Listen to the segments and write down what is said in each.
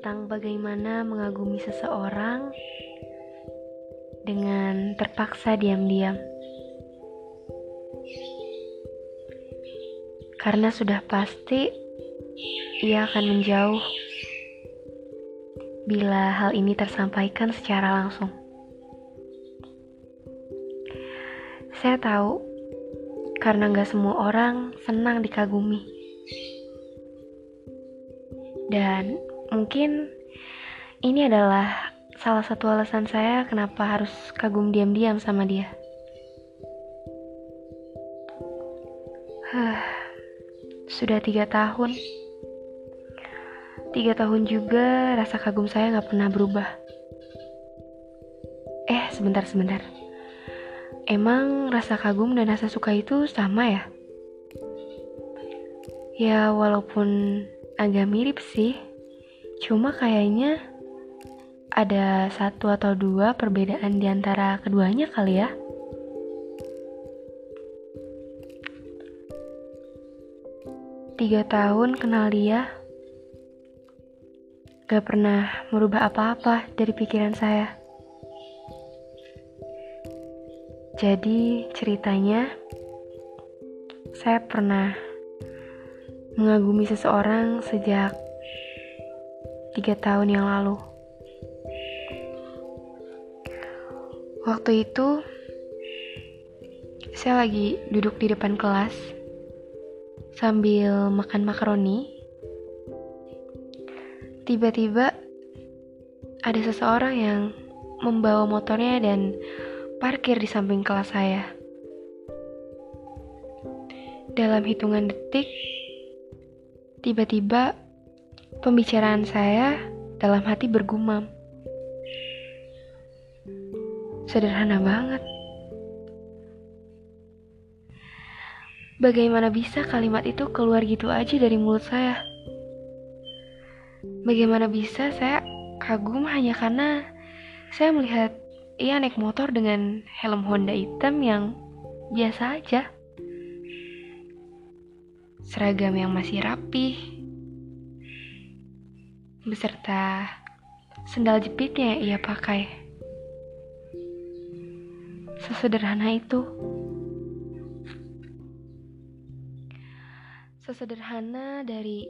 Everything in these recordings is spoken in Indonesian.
tentang bagaimana mengagumi seseorang dengan terpaksa diam-diam. Karena sudah pasti ia akan menjauh bila hal ini tersampaikan secara langsung. Saya tahu, karena nggak semua orang senang dikagumi. Dan mungkin ini adalah salah satu alasan saya kenapa harus kagum diam-diam sama dia. Huh, sudah tiga tahun. Tiga tahun juga rasa kagum saya nggak pernah berubah. Eh, sebentar-sebentar. Emang rasa kagum dan rasa suka itu sama ya? Ya, walaupun agak mirip sih. Cuma kayaknya ada satu atau dua perbedaan di antara keduanya kali ya. Tiga tahun kenal dia, gak pernah merubah apa-apa dari pikiran saya. Jadi ceritanya, saya pernah mengagumi seseorang sejak tiga tahun yang lalu. Waktu itu, saya lagi duduk di depan kelas sambil makan makaroni. Tiba-tiba ada seseorang yang membawa motornya dan parkir di samping kelas saya. Dalam hitungan detik, Tiba-tiba pembicaraan saya dalam hati bergumam. Sederhana banget. Bagaimana bisa kalimat itu keluar gitu aja dari mulut saya? Bagaimana bisa saya kagum hanya karena saya melihat ia naik motor dengan helm Honda hitam yang biasa aja seragam yang masih rapih, beserta sendal jepitnya yang ia pakai. Sesederhana itu. Sesederhana dari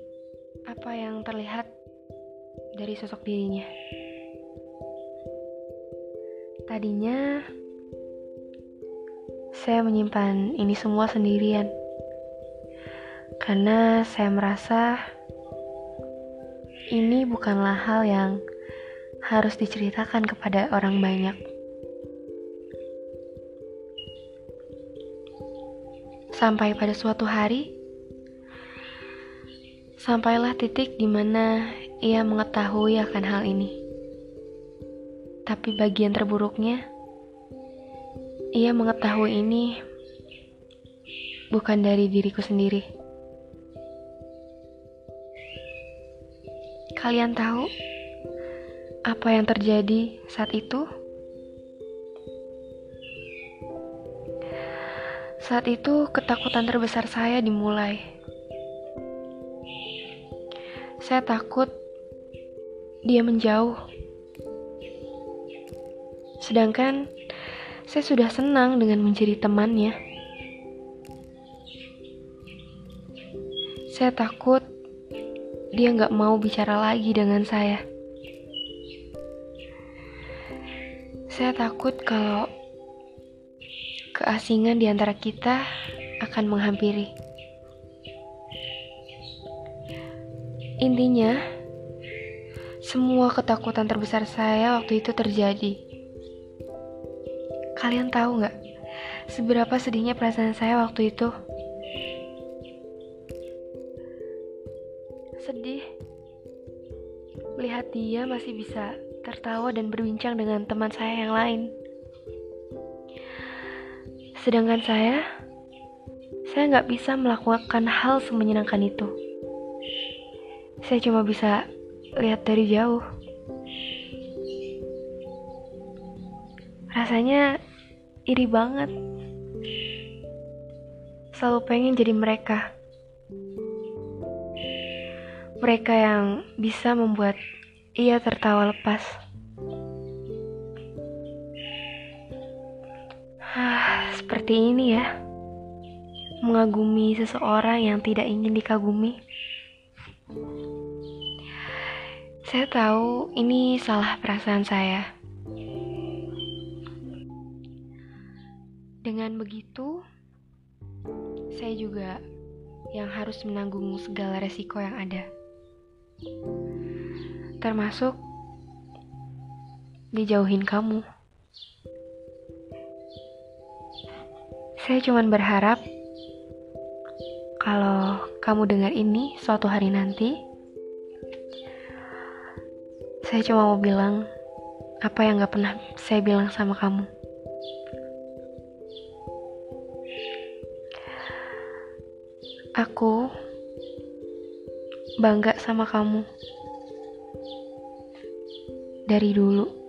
apa yang terlihat dari sosok dirinya. Tadinya saya menyimpan ini semua sendirian karena saya merasa ini bukanlah hal yang harus diceritakan kepada orang banyak. Sampai pada suatu hari, sampailah titik di mana ia mengetahui akan hal ini. Tapi bagian terburuknya, ia mengetahui ini bukan dari diriku sendiri. Kalian tahu apa yang terjadi saat itu? Saat itu, ketakutan terbesar saya dimulai. Saya takut dia menjauh, sedangkan saya sudah senang dengan menjadi temannya. Saya takut dia nggak mau bicara lagi dengan saya. Saya takut kalau keasingan di antara kita akan menghampiri. Intinya, semua ketakutan terbesar saya waktu itu terjadi. Kalian tahu nggak seberapa sedihnya perasaan saya waktu itu? Sedih melihat dia masih bisa tertawa dan berbincang dengan teman saya yang lain. Sedangkan saya, saya nggak bisa melakukan hal semenyenangkan itu. Saya cuma bisa lihat dari jauh. Rasanya iri banget. Selalu pengen jadi mereka mereka yang bisa membuat Ia tertawa lepas. Hah, seperti ini ya. Mengagumi seseorang yang tidak ingin dikagumi. Saya tahu ini salah perasaan saya. Dengan begitu, saya juga yang harus menanggung segala resiko yang ada. Termasuk dijauhin kamu. Saya cuma berharap kalau kamu dengar ini suatu hari nanti, saya cuma mau bilang apa yang gak pernah saya bilang sama kamu. Aku bangga sama kamu dari dulu.